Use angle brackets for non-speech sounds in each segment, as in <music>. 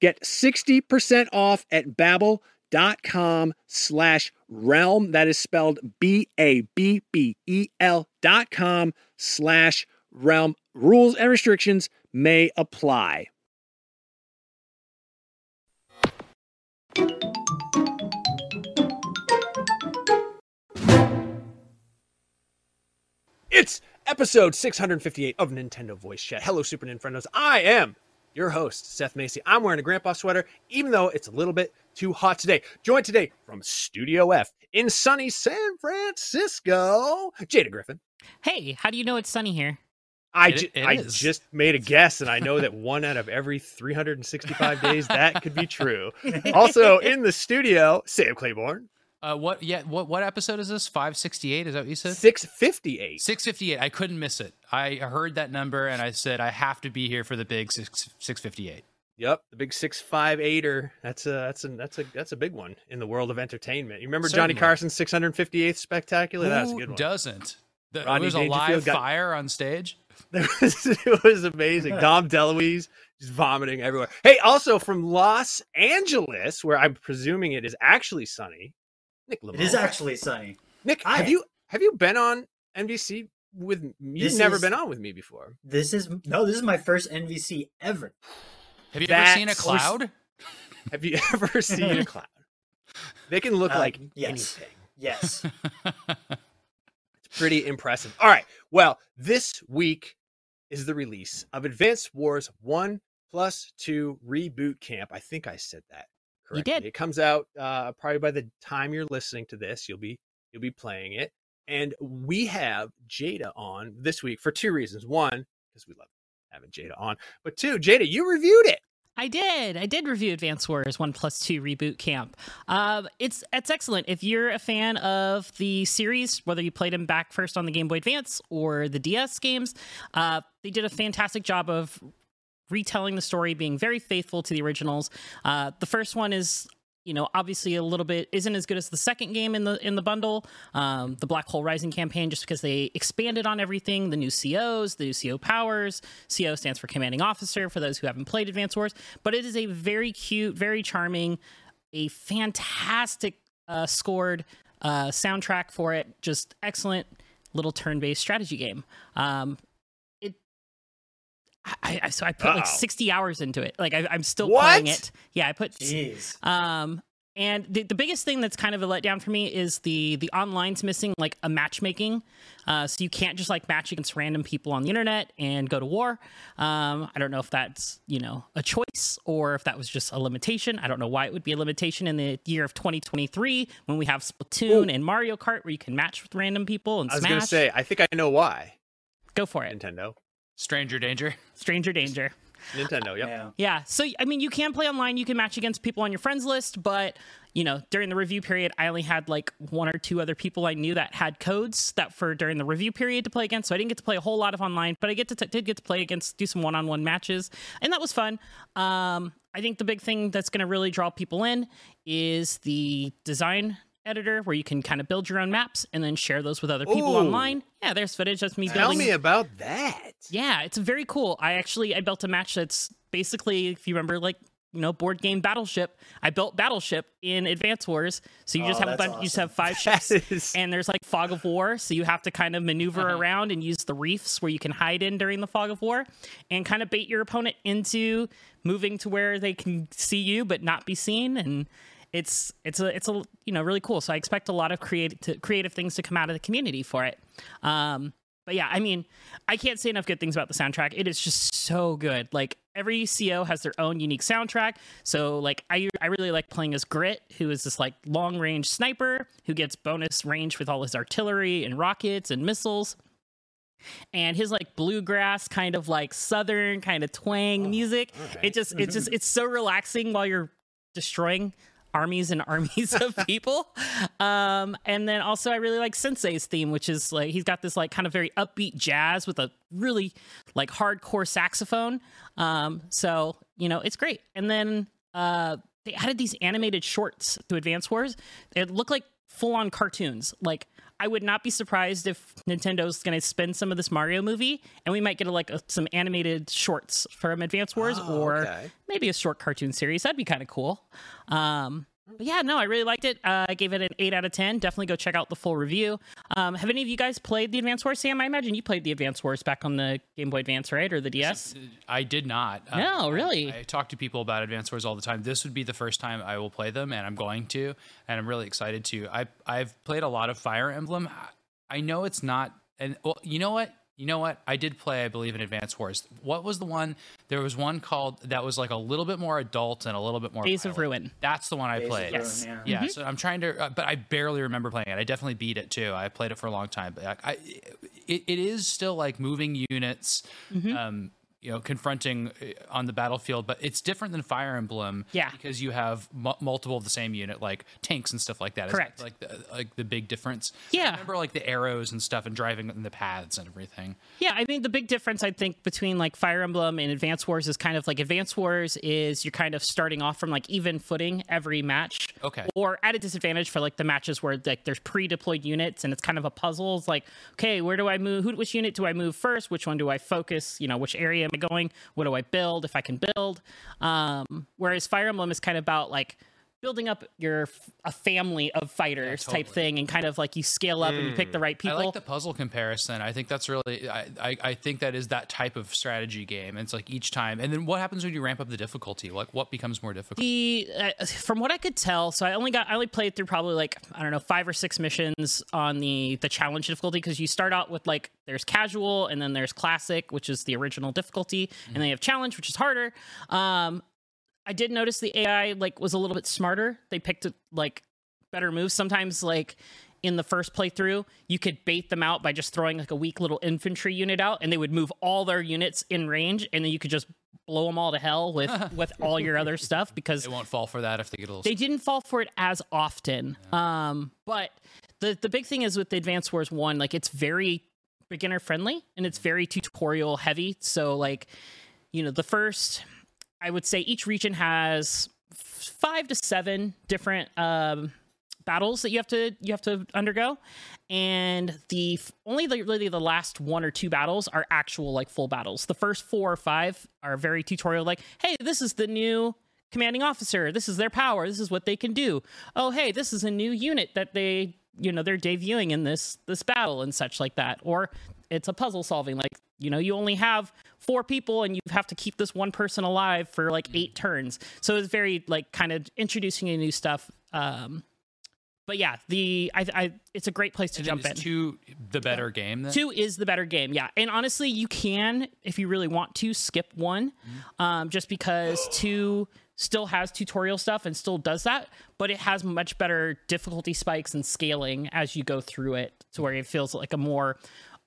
Get 60% off at babbel.com slash realm. That is spelled B-A-B-B-E-L dot com slash realm. Rules and restrictions may apply. It's episode 658 of Nintendo Voice Chat. Hello, Super Nintendos. I am your host, Seth Macy. I'm wearing a grandpa sweater, even though it's a little bit too hot today. Joined today from Studio F in sunny San Francisco, Jada Griffin. Hey, how do you know it's sunny here? I, ju- I just made a guess, and I know that <laughs> one out of every 365 days that could be true. <laughs> Also in the studio, Sam Claiborn. Uh, what? Yeah. What? What episode is this? Five sixty eight. Is that what you said? Six fifty eight. Six fifty eight. I couldn't miss it. I heard that number and I said I have to be here for the big six six fifty eight. Yep, the big six five eighter. That's a that's a that's a that's a big one in the world of entertainment. You remember Certainly. Johnny Carson's six hundred fifty eighth spectacular? Who That's a good one. Doesn't the, Rodney was a live got, fire on stage? <laughs> it was amazing. <laughs> Dom DeLuise just vomiting everywhere. Hey, also from Los Angeles, where I'm presuming it is actually sunny. Nick It is actually sunny. Nick, Hi. have you have you been on NVC with me? You've never is, been on with me before. This is no, this is my first NVC ever. Have you That's, ever seen a cloud? <laughs> Have you ever <laughs> seen a cloud? They can look um, like yes. anything. Yes. <laughs> it's pretty impressive. All right. Well, this week is the release of Advanced Wars 1 plus 2 Reboot Camp. I think I said that. Correctly. You did. It comes out uh, probably by the time you're listening to this. You'll be You'll be playing it. And we have Jada on this week for two reasons. One, because we love having Jada on. But two, Jada, you reviewed it. I did. I did review Advance Wars One Plus Two Reboot Camp. Um, it's it's excellent. If you're a fan of the series, whether you played them back first on the Game Boy Advance or the DS games, uh, they did a fantastic job of retelling the story, being very faithful to the originals. Uh, the first one is you know obviously a little bit isn't as good as the second game in the in the bundle. Um, the black hole rising campaign just because they expanded on everything the new cos the new co powers. Co stands for commanding officer for those who haven't played advance wars. But it is a very cute very charming a fantastic uh, scored uh, soundtrack for it. Just excellent little turn-based strategy game. Um, I, I, so I put like 60 hours into it. Like I, I'm still What? playing it. Yeah, I put Jeez. um, and the, the biggest thing that's kind of a letdown for me is the the online's missing like a matchmaking. Uh, so you can't just like match against random people on the internet and go to war. Um, I don't know if that's you know a choice or if that was just a limitation. I don't know why it would be a limitation in the year of 2023 when we have Splatoon and Mario Kart where you can match with random people and I was smash. to say, I think I know why. go for it. Nintendo. Stranger danger. Stranger danger. Nintendo, yep. Yeah. Yeah. So, I mean, you can play online, you can match against people on your friends list, but, you know, during the review period, I only had like one or two other people I knew that had codes that for during the review period to play against. So I didn't get to play a whole lot of online, but I get to t- did get to play against, do some one on one matches, and that was fun. Um, I think the big thing that's going to really draw people in is the design editor where you can kind of build your own maps and then share those with other people Ooh. online. Yeah, there's footage. That's me Tell building. me about that. Yeah, it's very cool. I actually I built a match that's basically, if you remember, like you know, board game Battleship. I built Battleship in Advance Wars, so you just Oh, have a bunch. You just have five <laughs> ships, is- and there's like fog of war, so you have to kind of maneuver Uh-huh. around and use the reefs where you can hide in during the fog of war, and kind of bait your opponent into moving to where they can see you but not be seen and. It's it's a it's a you know really cool. So I expect a lot of creative creative things to come out of the community for it. Um, but yeah, I mean, I can't say enough good things about the soundtrack. It is just so good. Like every CO has their own unique soundtrack. So like I I really like playing as Grit, who is this like long range sniper who gets bonus range with all his artillery and rockets and missiles. And his like bluegrass kind of like southern kind of twang music. It just it's just it's so relaxing while you're destroying armies and <laughs> armies of people. Um, and then also I really like Sensei's theme, which is like he's got this like kind of very upbeat jazz with a really like hardcore saxophone. Um, so you know it's great. And then uh, they added these animated shorts to Advance Wars. It looked like full on cartoons. Like I would not be surprised if Nintendo's going to spin some of this Mario movie, and we might get a, like a, some animated shorts from Advance Wars, Oh, or okay. maybe a short cartoon series. That'd be kind of cool. Um, but yeah, no, I really liked it. Uh, I gave it an eight out of ten. Definitely go check out the full review. Um, have any of you guys played the Advance Wars? Sam, I imagine you played the Advance Wars back on the Game Boy Advance, right, or the DS? I did not. Uh, No, I- really? I, talk to people about Advance Wars all the time. This would be the first time I will play them, and I'm going to, and I'm really excited to. I I've played a lot of Fire Emblem. I know it's not, and well, you know what? You know what? I did play, I believe, in Advance Wars. What was the one? There was one called that was like a little bit more adult and a little bit more. Days of. Ruin. That's the one I Days of played. Ruin, Yes. yeah. Yeah, so I'm trying to, uh, but I barely remember playing it. I definitely beat it too. I played it for a long time, but I, I it, it is still like moving units, Mm-hmm. um, you know, confronting uh, on the battlefield. But it's different than Fire Emblem, Yeah. because you have mu- multiple of the same unit, like tanks and stuff like that Correct. Like the, like the big difference. Yeah. I remember like the arrows and stuff and driving in the paths and everything. Yeah, I mean the big difference I think between like Fire Emblem and Advance Wars is kind of like Advance Wars is you're kind of starting off from like even footing every match. Okay. Or at a disadvantage for like the matches where like there's pre-deployed units and it's kind of a puzzle. It's like, okay, where do I move? Who, which unit do I move first? Which one do I focus? You know, which area am I going? What do I build if I can build? Um, whereas Fire Emblem is kind of about like building up your a family of fighters type totally. thing and kind of like you scale up and you pick the right people. I like the puzzle comparison. I think that's really. I, I, I think that is that type of strategy game. It's like each time, and then what happens when you ramp up the difficulty? Like what becomes more difficult? the uh, from what I could tell, so I only got I only played through probably like I don't know five or six missions on the the challenge difficulty because you start out with like there's casual and then there's classic, which is the original difficulty, and then you have challenge, which is harder. Um, I did notice the AI like was a little bit smarter. They picked like better moves. Sometimes like in the first playthrough, you could bait them out by just throwing like a weak little infantry unit out, and they would move all their units in range, and then you could just blow them all to hell with <laughs> with all your other stuff because They won't fall for that if they get a little. they didn't fall for it as often. Um, but the the big thing is with the Advance Wars one, like it's very beginner friendly and it's very tutorial heavy. So like, you know, the first, I would say each region has five to seven different um, battles that you have to you have to undergo, and the only the, really the last one or two battles are actual like full battles. The first four or five are very tutorial, like, hey, this is the new commanding officer. This is their power. This is what they can do. Oh, hey, this is a new unit that they, you know, they're debuting in this this battle and such like that. Or it's a puzzle solving like, you know, you only have four people and you have to keep this one person alive for like eight turns. So it's very like kind of introducing you new stuff. Um but yeah, the I, I it's a great place to And jump is in. two the better game. Then? Two is the better game, yeah. And honestly, you can, if you really want to, skip one, um, just because two still has tutorial stuff and still does that, but it has much better difficulty spikes and scaling as you go through it, to where it feels like a more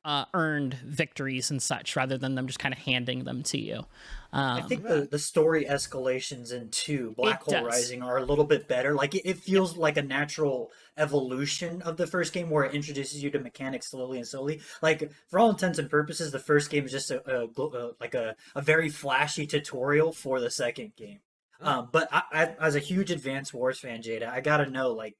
uh, earned victories and such, rather than them just kind of handing them to you. Um, I think the, the story escalations in two Black Hole does. Rising are a little bit better. Like it, it feels like a natural evolution of the first game, where it introduces you to mechanics slowly and slowly. Like for all intents and purposes, the first game is just a, a, gl- uh like a, a very flashy tutorial for the second game. Um, but I, I, as a huge Advance Wars fan, Jada, I gotta know like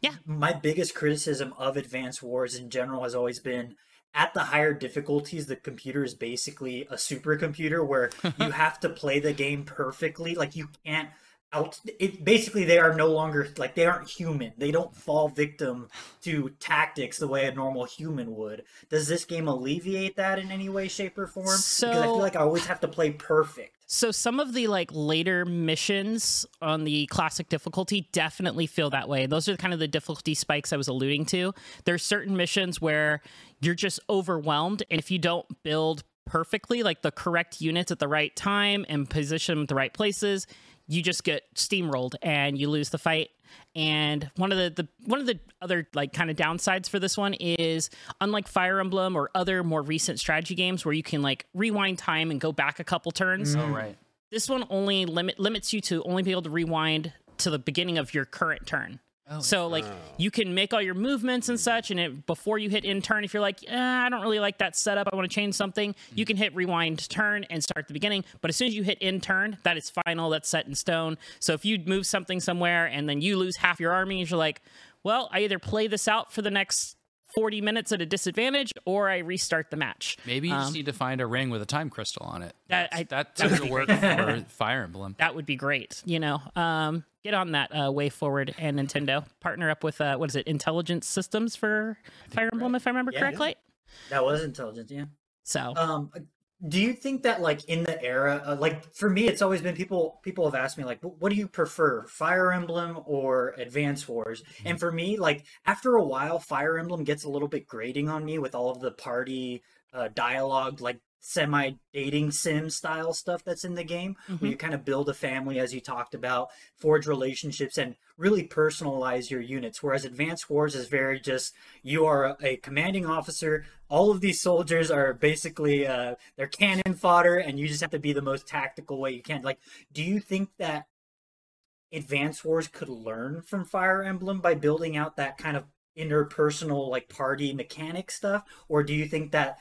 Yeah. my biggest criticism of Advance Wars in general has always been at the higher difficulties, the computer is basically a supercomputer where <laughs> you have to play the game perfectly. Like you can't out. It basically they are no longer like they aren't human. They don't fall victim to tactics the way a normal human would. Does this game alleviate that in any way, shape, or form? because I feel like I always have to play perfect. So some of the like later missions on the classic difficulty definitely feel that way. Those are kind of the difficulty spikes I was alluding to. There's certain missions where you're just overwhelmed and if you don't build perfectly like the correct units at the right time and position them at the right places, you just get steamrolled and you lose the fight. And one of the, the one of the other like kind of downsides for this one is unlike Fire Emblem or other more recent strategy games where you can like rewind time and go back a couple turns Oh right. this one only limit limits you to only be able to rewind to the beginning of your current turn. So like you can make all your movements and such, and it, before you hit in turn, if you're like, eh, I don't really like that setup, I want to change something, you can hit rewind turn and start the beginning. But as soon as you hit in turn, that is final, that's set in stone. So if you move something somewhere and then you lose half your armies, you're like, well, I either play this out for the next 40 minutes at a disadvantage or I restart the match. Maybe you just need to find a ring with a time crystal on it. That- I- that that would be work for Fire Emblem. <laughs> that would be great. You know, um, get on that uh, way forward and Nintendo partner up with uh, what is it, Intelligent Systems for Fire Emblem, if I remember Yeah. correctly. That was intelligent, yeah. So Um, do you think that like in the era, uh, like for me, it's always been people. People have asked me like, what do you prefer, Fire Emblem or Advance Wars? And for me, like after a while, Fire Emblem gets a little bit grating on me with all of the party uh, dialogue, like semi dating sim style stuff that's in the game, where you kind of build a family as you talked about, forge relationships, and really personalize your units. Whereas Advance Wars is very just you are a commanding officer. All of these soldiers are basically uh, they're cannon fodder, and you just have to be the most tactical way you can. Like, do you think that Advance Wars could learn from Fire Emblem by building out that kind of interpersonal like party mechanic stuff, or do you think that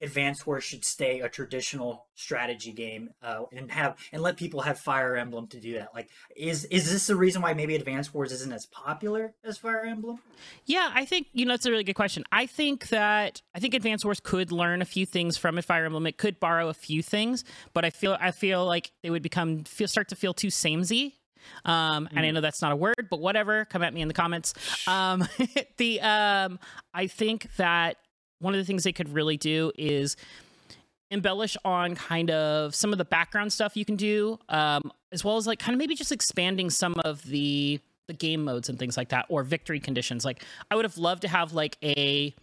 Advance Wars should stay a traditional strategy game uh, and have and let people have Fire Emblem to do that? Like, is is this the reason why maybe Advance Wars isn't as popular as Fire Emblem? yeah, I think you know it's a really good question. I think that I think Advance Wars could learn a few things from it. Fire Emblem it could borrow a few things, but I feel I feel like they would become feel start to feel too samey. Um, and I know that's not a word, but whatever. Come at me in the comments. Um, <laughs> the um, I think that one of the things they could really do is embellish on kind of some of the background stuff you can do, um, as well as like kind of maybe just expanding some of the the game modes and things like that, or victory conditions. Like I would have loved to have like a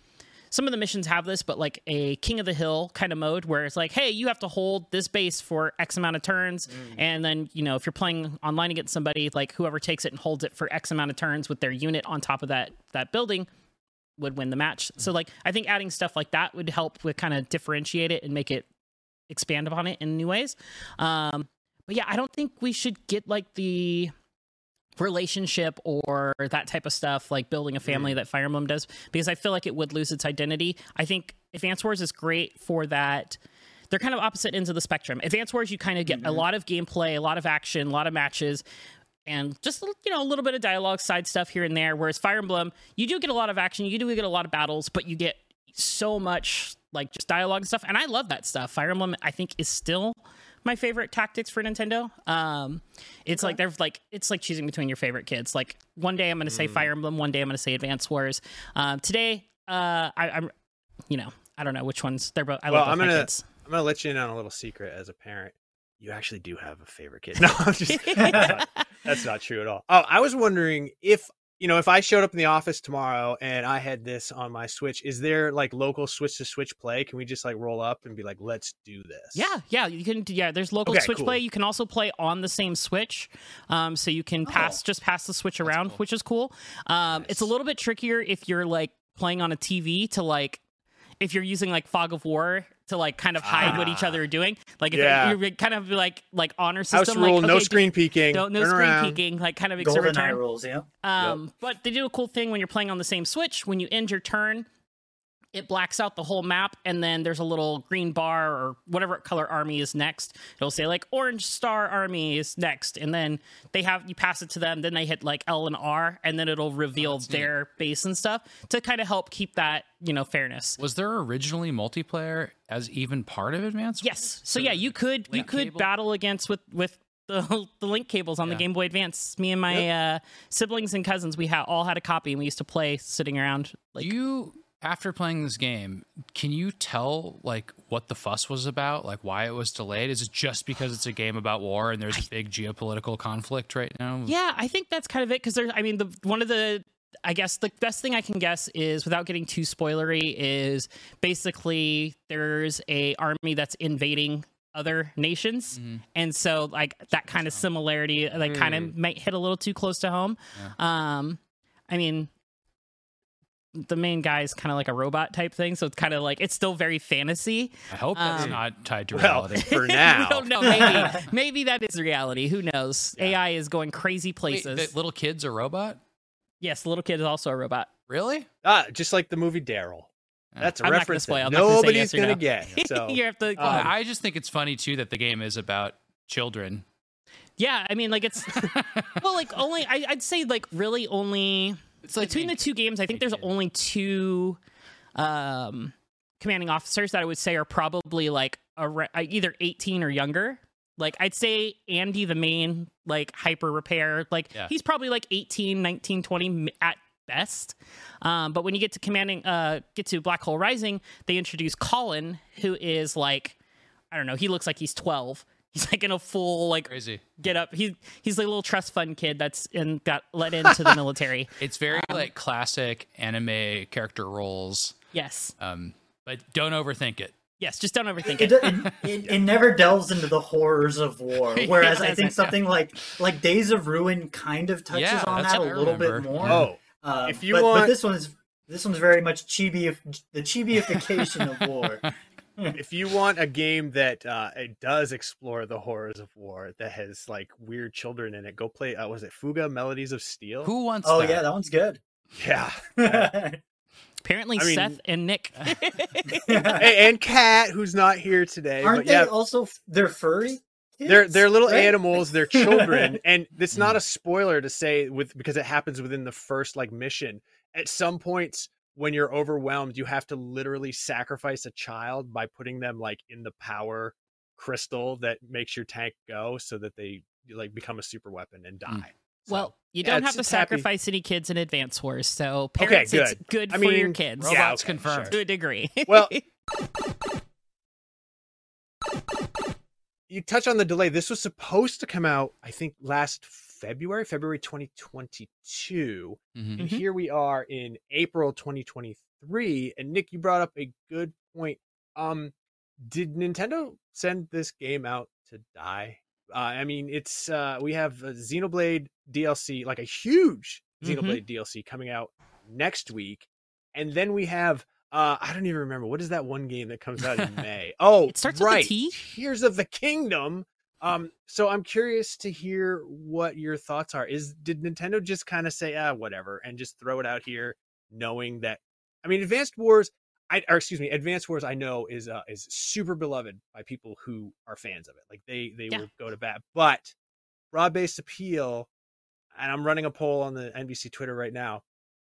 some of the missions have this, but like a King of the Hill kind of mode where it's like, hey, you have to hold this base for X amount of turns. And then, you know, if you're playing online against somebody, like whoever takes it and holds it for X amount of turns with their unit on top of that that building, would win the match. So like I think adding stuff like that would help with kind of differentiate it and make it expand upon it in new ways. Um, but yeah, I don't think we should get like the relationship or that type of stuff like building a family that Fire Emblem does because I feel like it would lose its identity. I think Advance Wars is great for that. They're kind of opposite ends of the spectrum. Advance Wars, you kind of get a lot of gameplay, a lot of action, a lot of matches, and just you know a little bit of dialogue, side stuff here and there. Whereas Fire Emblem, you do get a lot of action, you do get a lot of battles, but you get so much like just dialogue and stuff, and I love that stuff. Fire Emblem, I think, is still my favorite tactics for Nintendo. Um, it's like they're like it's like choosing between your favorite kids. Like one day I'm going to say Fire Emblem, one day I'm going to say Advance Wars. Um, today, uh, I, I'm, you know, I don't know which ones. They're both. I Well, love both I'm gonna- kids. I'm gonna let you in on a little secret as a parent. You actually do have a favorite kid. No, <laughs> I'm just <laughs> that's, not, that's not true at all. Oh, I was wondering if you know if I showed up in the office tomorrow and I had this on my Switch, is there like local Switch to Switch play? Can we just like roll up and be like, let's do this? Yeah, yeah, you can. Yeah, there's local Okay, Switch cool. play. You can also play on the same Switch, um, so you can pass just pass the Switch around, cool. which is cool. Um, It's a little bit trickier if you're like playing on a TV to like if you're using like Fog of War to like kind of hide what each Ah. other are doing. Like if Yeah. you're kind of like like honor House system, rule, like no screen peeking. don't no turn screen around. peeking, like kind of GoldenEye rules, yeah. Um, But they do a cool thing when you're playing on the same Switch. When you end your turn, it blacks out the whole map, and then there's a little green bar or whatever color army is next. It'll say like Orange Star Army is next, and then they have you pass it to them. Then they hit like L and R, and then it'll reveal their base and stuff to kind of help keep that you know fairness. Was there originally multiplayer as even part of Advance? Yes. So yeah, you could you could cable? battle against with with the, the link cables on the Game Boy Advance. Me and my uh, siblings and cousins, we ha- all had a copy, and we used to play sitting around. Like, you after playing this game, can you tell like what the fuss was about? Like why it was delayed? Is it just because it's a game about war and there's a big geopolitical conflict right now? yeah, I think that's kind of it. Because there's, I mean, the one of the I guess the best thing I can guess is without getting too spoilery is basically there's a army that's invading other nations and so like that kind of similarity like kind of might hit a little too close to home um i mean the main guy is kind of like a robot type thing so it's kind of like it's still very fantasy I hope that's Um, not tied to Well, reality. <laughs> for now. we don't know maybe <laughs> maybe that is reality who knows ai is going crazy places the little kid's a robot? yes the little kid is also a robot Really? Ah, just like the movie Daryl. That's a I'm not gonna reference spoil. that I'm not gonna say nobody's yes gonna no. get. <laughs> So you have to Um, I I just think it's funny too that the game is about children. yeah i mean like it's well like only I, i'd say like really only Like between the two games i think there's only two um commanding officers that i would say are probably like ar- either 18 or younger. Like i'd say andy the main like hyper repair like Yeah. he's probably like 18 19 20 at best. Um, but when you get to commanding uh get to black hole rising they introduce colin who is like i don't know he looks like he's 12 he's like in a full like Crazy. get up he he's like a little trust fund kid that's in got let into the military <laughs> It's very like classic anime character roles. yes Um, but don't overthink it. yes just don't overthink It, it, it, it, it never delves into the horrors of war. <laughs> Whereas I think something like like Days of Ruin kind of touches Yeah, on that a what I little bit more. oh, Um, If you but, but want- this one's this one's very much chibi the chibyification of war. <laughs> if you want a game that uh, it does explore the horrors of war that has like weird children in it, go play. Uh, was it Fuga Melodies of Steel? Who wants Oh that? yeah, that one's good. Yeah, <laughs> apparently I mean- seth and nick <laughs> <laughs> and Cat, who's not here today. Aren't but they yeah, also they're furry? they're they're little right? animals. They're children, and it's not a spoiler to say with because it happens within the first like mission. At some points, when you're overwhelmed, you have to literally sacrifice a child by putting them like in the power crystal that makes your tank go, so that they like become a super weapon and die. Mm. So, well you yeah, don't have to it's happy. sacrifice any kids in advance wars so Okay, parents it's good. good I for your kids Robots Yeah, okay, confirmed. sure. to a degree Well, <laughs> you touch on the delay. This was supposed to come out, I think, last February, February 2022. Mhm. And here we are in April 2023. And Nick, you brought up a good point. Um, did Nintendo send this game out to die? Uh, I mean, it's uh, we have a Xenoblade DLC, like a huge Mhm. Xenoblade DLC coming out next week. and then we have uh I don't even remember what is that one game that comes out in <laughs> May. Oh, It starts with right, T? Tears of the Kingdom. Um, so I'm curious to hear what your thoughts are. Is did Nintendo just kind of say ah whatever and just throw it out here, knowing that? I mean, Advanced Wars. I, or excuse me, Advanced Wars. I know is uh, is super beloved by people who are fans of it. Like they they Yeah. will go to bat. But broad based appeal, and I'm running a poll on the NVC Twitter right now.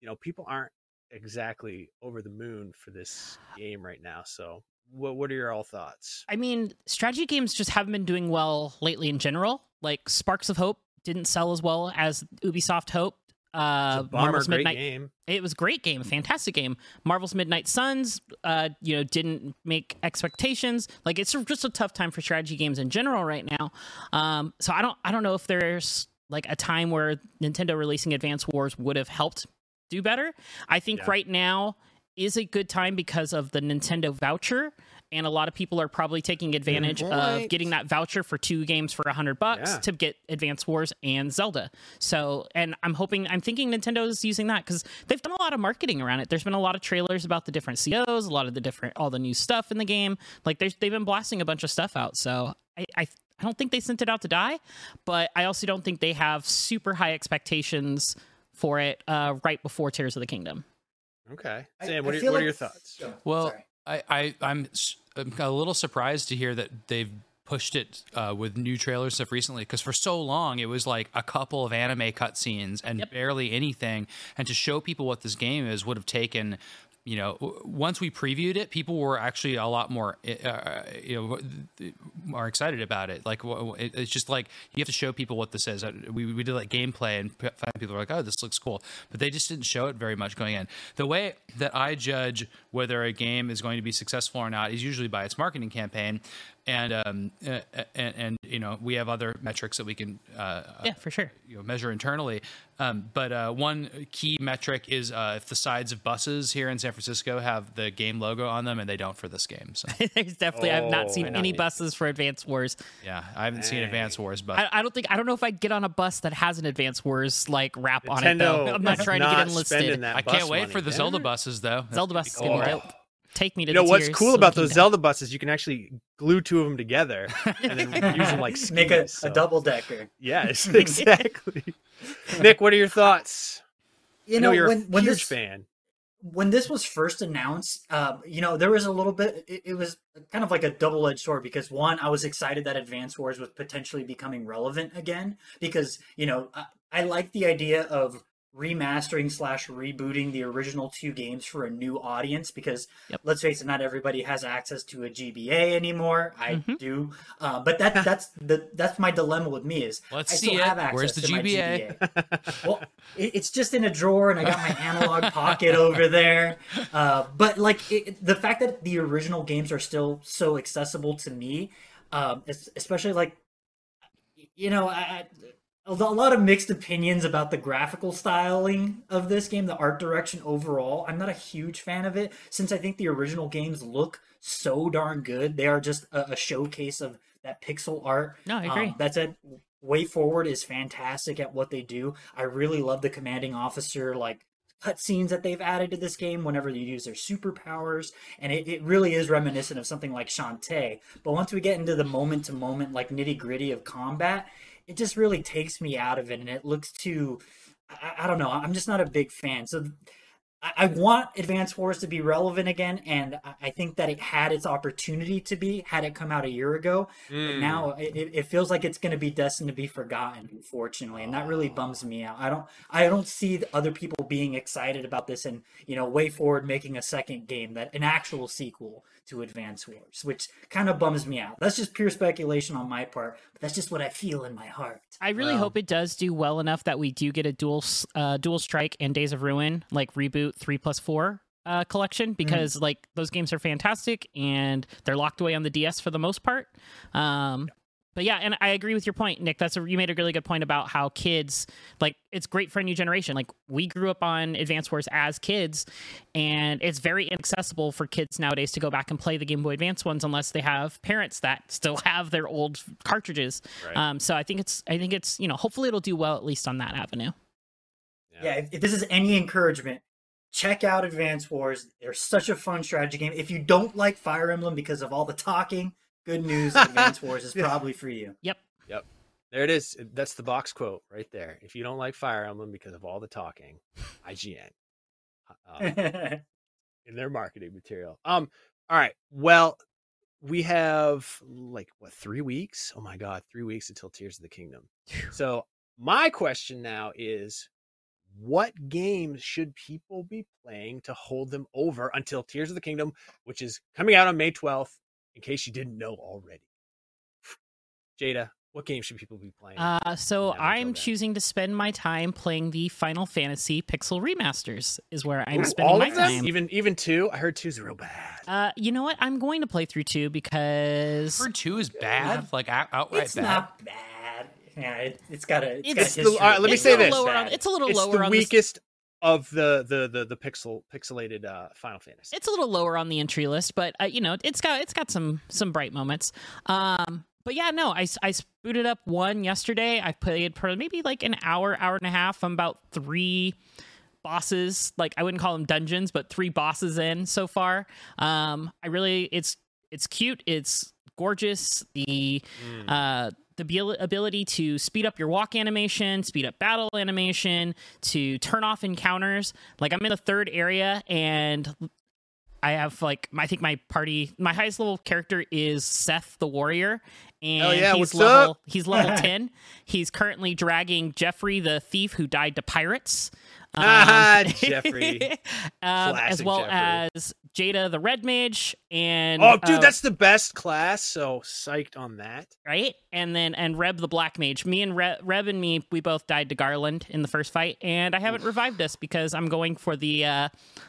You know, people aren't exactly over the moon for this game right now. So, what what are your all thoughts? I mean, strategy games just haven't been doing well lately in general. Like Sparks of Hope didn't sell as well as Ubisoft hoped. Uh, bummer, Marvel's great Midnight game. it was a great game, a fantastic game. Marvel's Midnight Suns, uh, you know, didn't make expectations. Like it's just a tough time for strategy games in general right now. Um, so I don't, I don't know if there's like a time where Nintendo releasing Advance Wars would have helped do better. I think Yeah. right now is a good time because of the Nintendo voucher. And a lot of people are probably taking advantage of getting that voucher for two games for a hundred bucks Yeah. to get Advance Wars and Zelda. So, and I'm hoping, I'm thinking Nintendo is using that because they've done a lot of marketing around it. There's been a lot of trailers about the different COs, a lot of the different, all the new stuff in the game. Like, they've been blasting a bunch of stuff out. So, I, I, I don't think they sent it out to die, but I also don't think they have super high expectations for it uh, right before Tears of the Kingdom. Okay, I- Sam, I what, are, feel what are your thoughts? Oh, Well, sorry. I, I I'm, s- I'm a little surprised to hear that they've pushed it uh, with new trailers stuff recently because for so long it was like a couple of anime cutscenes and barely anything, and to show people what this game is would have taken. You know, once we previewed it, people were actually a lot more, uh, you know, more excited about it. Like, it's just like you have to show people what this is. Uh, We, we did like gameplay, and people were like, "Oh, this looks cool," but they just didn't show it very much going in. The way that I judge whether a game is going to be successful or not is usually by its marketing campaign, and um, uh, and, and you know we have other metrics that we can uh, Yeah, for sure. you know measure internally. Um, but uh, one key metric is uh, if the sides of buses here in San Francisco have the game logo on them, and they don't for this game. So <laughs> There's definitely, I've not Oh, seen I know. any buses for Advance Wars. yeah, I haven't seen Dang. Advance Wars, but I, I don't think I don't know if I'd get on a bus that has an Advance Wars like wrap on it though. I'm not is trying to get enlisted. I can't wait money, for the Zelda buses though. Zelda gonna bus is be gonna be dope. Take me to You know the what's tears cool about those kingdom. Zelda buses? You can actually glue two of them together and then <laughs> use them like make a, skis, a double decker. Yes, <laughs> exactly. Nick, what are your thoughts? You I know, you're when a when huge this fan. when this was first announced, uh, you know, there was a little bit. It, it was kind of like a double edged sword because one, I was excited that Advance Wars was potentially becoming relevant again because you know I, I like the idea of remastering slash rebooting the original two games for a new audience because Yep. let's face it, not everybody has access to a GBA anymore. I Mhm. do, uh, but that that's the that's my dilemma with me is Let's I still it. have access Where's the to my GBA? GBA. <laughs> well, it, it's just in a drawer, and I got my analog pocket over there. Uh, but like it, the fact that the original games are still so accessible to me, um, especially like you know, I, a lot of mixed opinions about the graphical styling of this game, the art direction overall. I'm not a huge fan of it since I think the original games look so darn good. They are just a, a showcase of that pixel art. No, I agree. Um, that said, WayForward is fantastic at what they do. I really love the commanding officer like cutscenes that they've added to this game whenever you use their superpowers, and it, it really is reminiscent of something like Shantae. But once we get into the moment to moment, like nitty gritty of combat, it just really takes me out of it, and it looks too. I, I don't know. I'm just not a big fan. So I, I want Advance Wars to be relevant again, and I, I think that it had its opportunity to be had it come out a year ago. But Mm. now it, it- feels like it's going to be destined to be forgotten, unfortunately, and that really bums me out. I don't I don't see the other people being excited about this, and you know, way forward making a second game that an actual sequel to Advance Wars, which kind of bums me out. That's just pure speculation on my part, but that's just what I feel in my heart. I really Well- hope it does do well enough that we do get a dual uh, dual strike and Days of Ruin like reboot three plus four uh, collection because like those games are fantastic and they're locked away on the DS for the most part. Um, but yeah, and I agree with your point, Nick. That's a, you made a really good point about how kids like it's great for a new generation. Like we grew up on Advance Wars as kids, and it's very inaccessible for kids nowadays to go back and play the Game Boy Advance ones unless they have parents that still <laughs> have their old cartridges. Right. Um, so I think it's I think it's you know hopefully it'll do well at least on that avenue. Yeah. Yeah, if, if this is any encouragement, check out Advance Wars. They're such a fun strategy game. If you don't like Fire Emblem because of all the talking, good news, <laughs> Advance Wars is probably for you. Yep. Yep. There it is. That's the box quote right there. If you don't like Fire Emblem because of all the talking, IGN uh, <laughs> in their marketing material. Um. All right. Well, we have like what three weeks? Oh my god, three weeks until Tears of the Kingdom. So my question now is, what games should people be playing to hold them over until Tears of the Kingdom, which is coming out on May twelfth? In case you didn't know already. Jada, what games should people be playing? Uh, so I'm choosing to spend my time playing the Final Fantasy Pixel remasters. Is where I'm Ooh, spending all my of them? time. Even even two? I heard two's real bad. Uh, you know what? I'm going to play through two because For two is bad, like out, outright it's bad. not bad. Yeah, it, it's got a. It's, It's got a the- history. all right, let me it's say little this. Lower on, it's a little It's lower the on the weakest of the the the the pixel pixelated uh Final Fantasy. it's a little lower on the entry list, but uh, you know, it's got it's got some some bright moments. Um, but yeah, no, I I booted up one yesterday. I played for maybe like an hour, hour and a half. I'm about three bosses. Like I wouldn't call them dungeons, but three bosses in so far. Um, I really it's it's cute. It's gorgeous. The Mm. uh the abil- ability to speed up your walk animation, speed up battle animation, to turn off encounters. Like I'm in the third area and I have like I think my party my highest level character is Seth the warrior and yeah, he's level up? he's level <laughs> 10. He's currently dragging Jeffrey the thief who died to pirates. Um, Ah, <laughs> Jeffrey. um, as well Jeffrey. as Jada the red mage and Oh, dude, uh, that's the best class. So psyched on that. right? And then and Reb the Black Mage. Me and Reb, Reb and me, we both died to Garland in the first fight, and I haven't revived us because I'm going for the uh,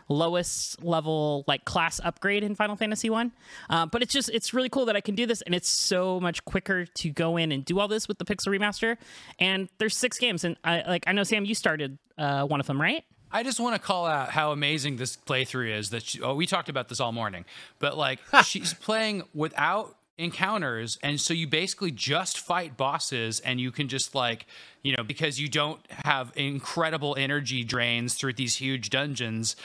lowest level like class upgrade in Final Fantasy One. Uh, but it's just it's really cool that I can do this, and it's so much quicker to go in and do all this with the Pixel Remaster. And there's six games, and I like I know Sam, you started uh, one of them, right? I just want to call out how amazing this playthrough is. That she, oh, we talked about this all morning, but like <laughs> she's playing without encounters, and so you basically just fight bosses, and you can just like you know because you don't have incredible energy drains through these huge dungeons.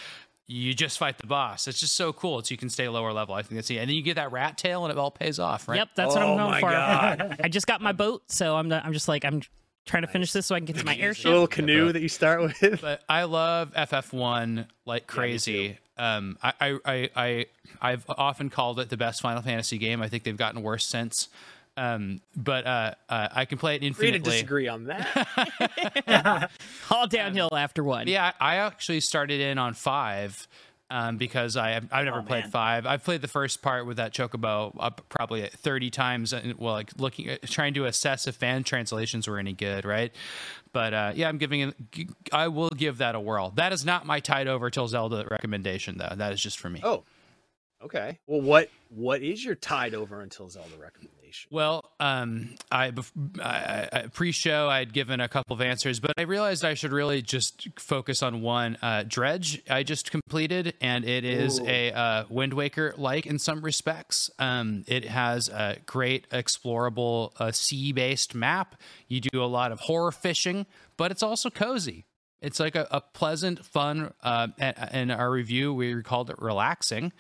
You just fight the boss. It's just so cool. So you can stay lower level. I think that's it. And then you get that rat tail, and it all pays off, right? Yep, that's what Oh I'm going my for. <laughs> I just got my boat, so I'm not, I'm just like I'm trying to finish this so I can get to my The airship. little canoe that you start with. <laughs> but I love FF1 like crazy. um, I, I, I, I, I've often called it the best Final Fantasy game. I think they've gotten worse since. Um, but uh, uh, I can play it infinitely. Free to infinitely. disagree on that. <laughs> <laughs> All downhill after one. Yeah, I I actually started in on five. Um, because I have, I've never Oh, played man. five. I've played the first part with that chocobo up probably thirty times. And well, like looking at trying to assess if fan translations were any good, right? But uh, yeah, I'm giving it. I will give that a whirl. That is not my tied over till Zelda recommendation, though. That is just for me. oh, okay. Well, what what is your tied over until Zelda recommendation? Well, um, I, I, I pre-show I had given a couple of answers, but I realized I should really just focus on one. Uh, Dredge I just completed, and it is Ooh. a uh, Wind Waker like in some respects. Um, it has a great explorable uh, sea-based map. You do a lot of horror fishing, but it's also cozy. It's like a, a pleasant, fun. Uh, in our review, we called it relaxing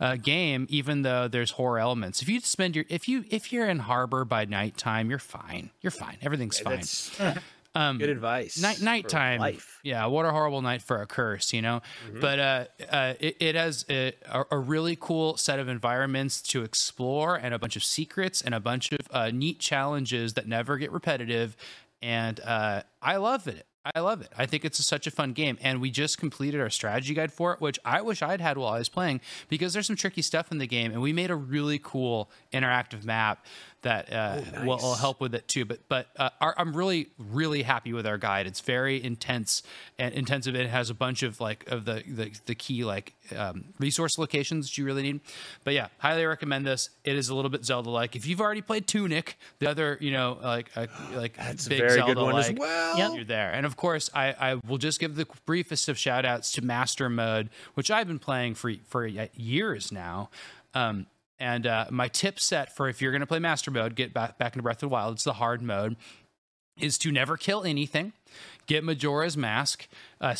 uh, game, even though there's horror elements. If you spend your if you if you're in harbor by nighttime, you're fine. You're fine. Everything's fine. That's <laughs> Um, good advice. night for nighttime life. yeah what a horrible night for a curse you know but uh, uh it, it has a, a a really cool set of environments to explore and a bunch of secrets and a bunch of uh, neat challenges that never get repetitive and uh i love it I love it. I think it's such a fun game. And we just completed our strategy guide for it, which I wish I'd had while I was playing because there's some tricky stuff in the game. And we made a really cool interactive map that uh, will, will help with it too. But but uh, our, I'm really really happy with our guide. It's very intense and intensive. It has a bunch of like of the the, the key like um, resource locations that you really need. But yeah, highly recommend this. It is a little bit Zelda like. If you've already played Tunic, the other you know like uh, <gasps> like That's a big very Zelda good one as like, well. Yep. you're there. And of course, I, I will just give the briefest of shout outs to Master Mode, which I've been playing for for years now. Um, and uh, my tip set for if you're going to play Master Mode, get back, back into Breath of the Wild, it's the hard mode. is to never kill anything. Get Majora's Mask. Uh,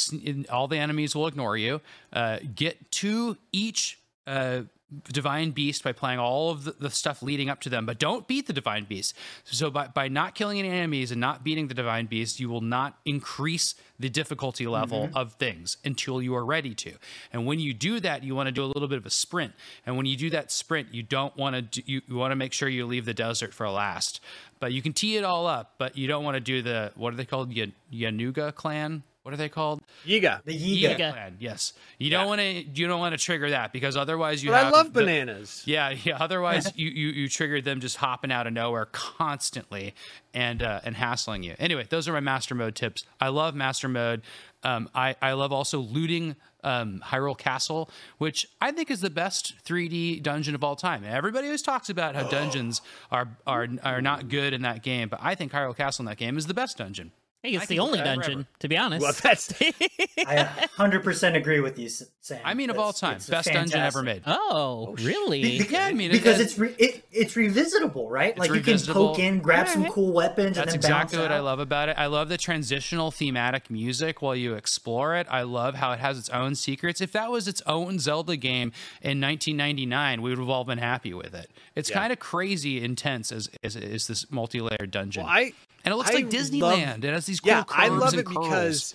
all the enemies will ignore you. Uh, get to each uh, divine beast by playing all of the, the, stuff leading up to them, but don't beat the divine beast. So by, by not killing any enemies and not beating the divine beast, you will not increase the difficulty level mm-hmm. of things until you are ready to. And when you do that, you want to do a little bit of a sprint. And when you do that sprint, you don't want to do, you, you want to make sure you leave the desert for last. But you can tee it all up, but you don't want to do the what are they called? Yanuga clan what are they called? Yiga. The Yiga, Yiga. plan. Yes, you don't want to. You don't want to trigger that because otherwise you. But have I love the, bananas. Yeah, yeah. <laughs> Otherwise, you, you you trigger them just hopping out of nowhere constantly and uh, and hassling you. Anyway, those are my master mode tips. I love master mode. Um, I I love also looting um, Hyrule Castle, which I think is the best 3D dungeon of all time. Everybody always talks about how <gasps> dungeons are are are not good in that game, but I think Hyrule Castle in that game is the best dungeon. I think it's the only dungeon, forever. to be honest. Well, that's. <laughs> I 100% agree with you, Sam. I mean, of all time, best dungeon ever made. Oh, oh really? Be- yeah, I mean, because it's re- it, it's revisitable, right? It's like you can poke in, grab some cool weapons, That's and then exactly what out. I love about it. I love the transitional thematic music while you explore it. I love how it has its own secrets. If that was its own Zelda game in 1999, we would have all been happy with it. It's yeah. kind of crazy intense as, as, as this multi-layered dungeon. Well, I and it looks I like Disneyland. Love, it has these cool yeah, I love it curls. because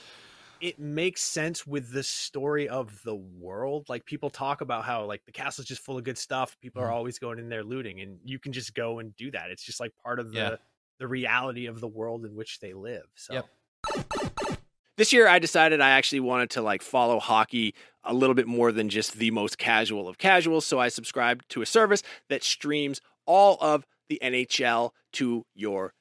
it makes sense with the story of the world. Like people talk about how like the castle's just full of good stuff. People mm. are mm-hmm. always going in there looting, and you can just go and do that. It's just like part of the yeah. the reality of the world in which they live. So. Yep. This year, I decided I actually wanted to like follow hockey a little bit more than just the most casual of casuals. So I subscribed to a service that streams all of the NHL to your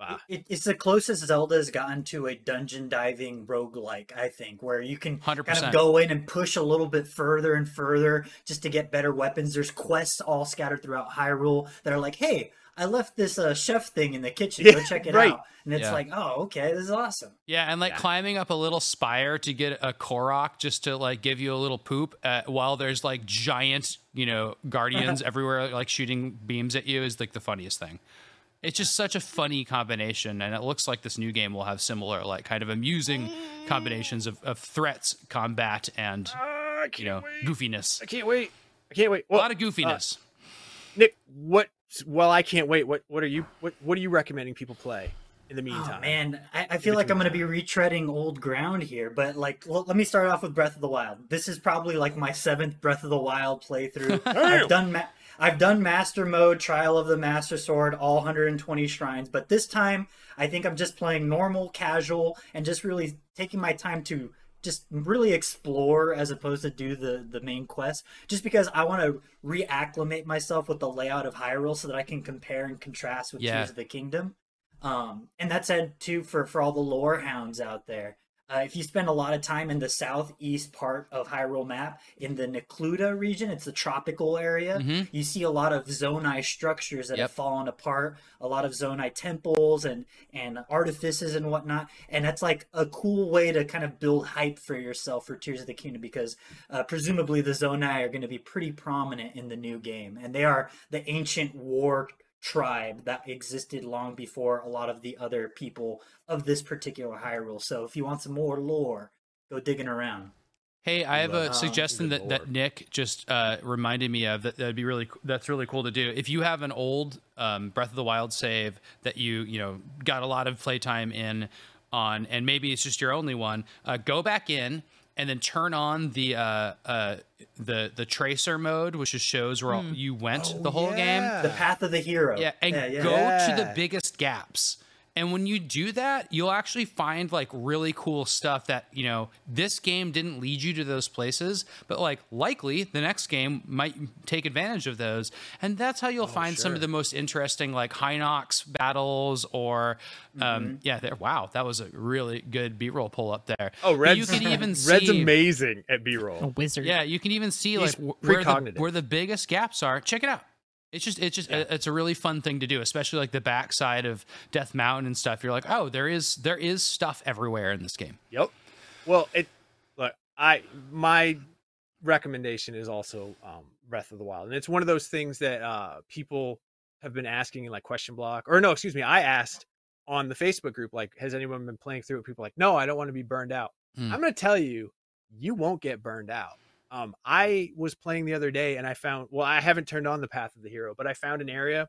Uh, It, it's the closest Zelda has gotten to a dungeon diving roguelike, I think, where you can kind 100%. of go in and push a little bit further and further just to get better weapons. There's quests all scattered throughout Hyrule that are like, hey, I left this uh, chef thing in the kitchen. Go check it right. out. And it's Yeah. like, oh, okay, this is awesome. Yeah, and like Yeah. climbing up a little spire to get a Korok just to like give you a little poop uh, while there's like giant, you know, guardians <laughs> everywhere like shooting beams at you is like the funniest thing. It's just such a funny combination, and it looks like this new game will have similar, like, kind of amusing combinations of, of threats, combat, and ah, I you know, goofiness. I can't wait. I can't wait. A lot of goofiness. Uh, Nick, what? Well, I can't wait. What? What are you? What? What are you recommending people play in the Oh meantime? man, I, I feel like I'm going to be retreading old ground here, but like, l- let me start off with Breath of the Wild. This is probably like my seventh Breath of the Wild playthrough. <laughs> I've done ma- I've done Master Mode, Trial of the Master Sword, all 120 shrines, but this time I think I'm just playing normal, casual, and just really taking my time to just really explore as opposed to do the the main quest just because i want to reacclimate myself with the layout of hyrule so that i can compare and contrast with Yeah. tears of the kingdom um, and that said too for for all the lore hounds out there. Uh, if you spend a lot of time in the southeast part of Hyrule map, in the Necluda region, it's the tropical area. Mhm. You see a lot of Zonai structures that Yep. have fallen apart, a lot of Zonai temples and and artifices and whatnot. And that's like a cool way to kind of build hype for yourself for Tears of the Kingdom because uh, presumably the Zonai are going to be pretty prominent in the new game, and they are the ancient war tribe that existed long before a lot of the other people of this particular Hyrule. So if you want some more lore, go digging around. Hey, I have a Um, suggestion that, that. Nick just uh, reminded me of. That that'd be really that's really cool to do. If you have an old um, Breath of the Wild save that you you know got a lot of playtime in on, and maybe it's just your only one, uh, go back in and then turn on the uh, uh, the the tracer mode, which just shows where all, you went the whole game. The Path of the Hero. Yeah, and yeah, go to the biggest gaps. And when you do that, you'll actually find like really cool stuff that, you know, this game didn't lead you to those places, but like likely the next game might take advantage of those. And that's how you'll Oh, find some of the most interesting like Hinox battles or Mm-hmm. um yeah, there wow, that was a really good B-roll pull up there. Oh, Red's you can even <laughs> see Red's amazing at B roll. A wizard. yeah, you can even see He's like where the, where the biggest gaps are. Check it out. It's just it's just it's a really fun thing to do, especially like the backside of Death Mountain and stuff. You're like, oh, there is there is stuff everywhere in this game. Yep. Well, it look, I my recommendation is also um, Breath of the Wild, and it's one of those things that uh, people have been asking in like question block, or no, excuse me, I asked on the Facebook group, like, has anyone been playing through it? People are like, no, I don't want to be burned out. Hmm. I'm going to tell you, you won't get burned out. Um, I was playing the other day and I found, well, I haven't turned on the Path of the Hero, but I found an area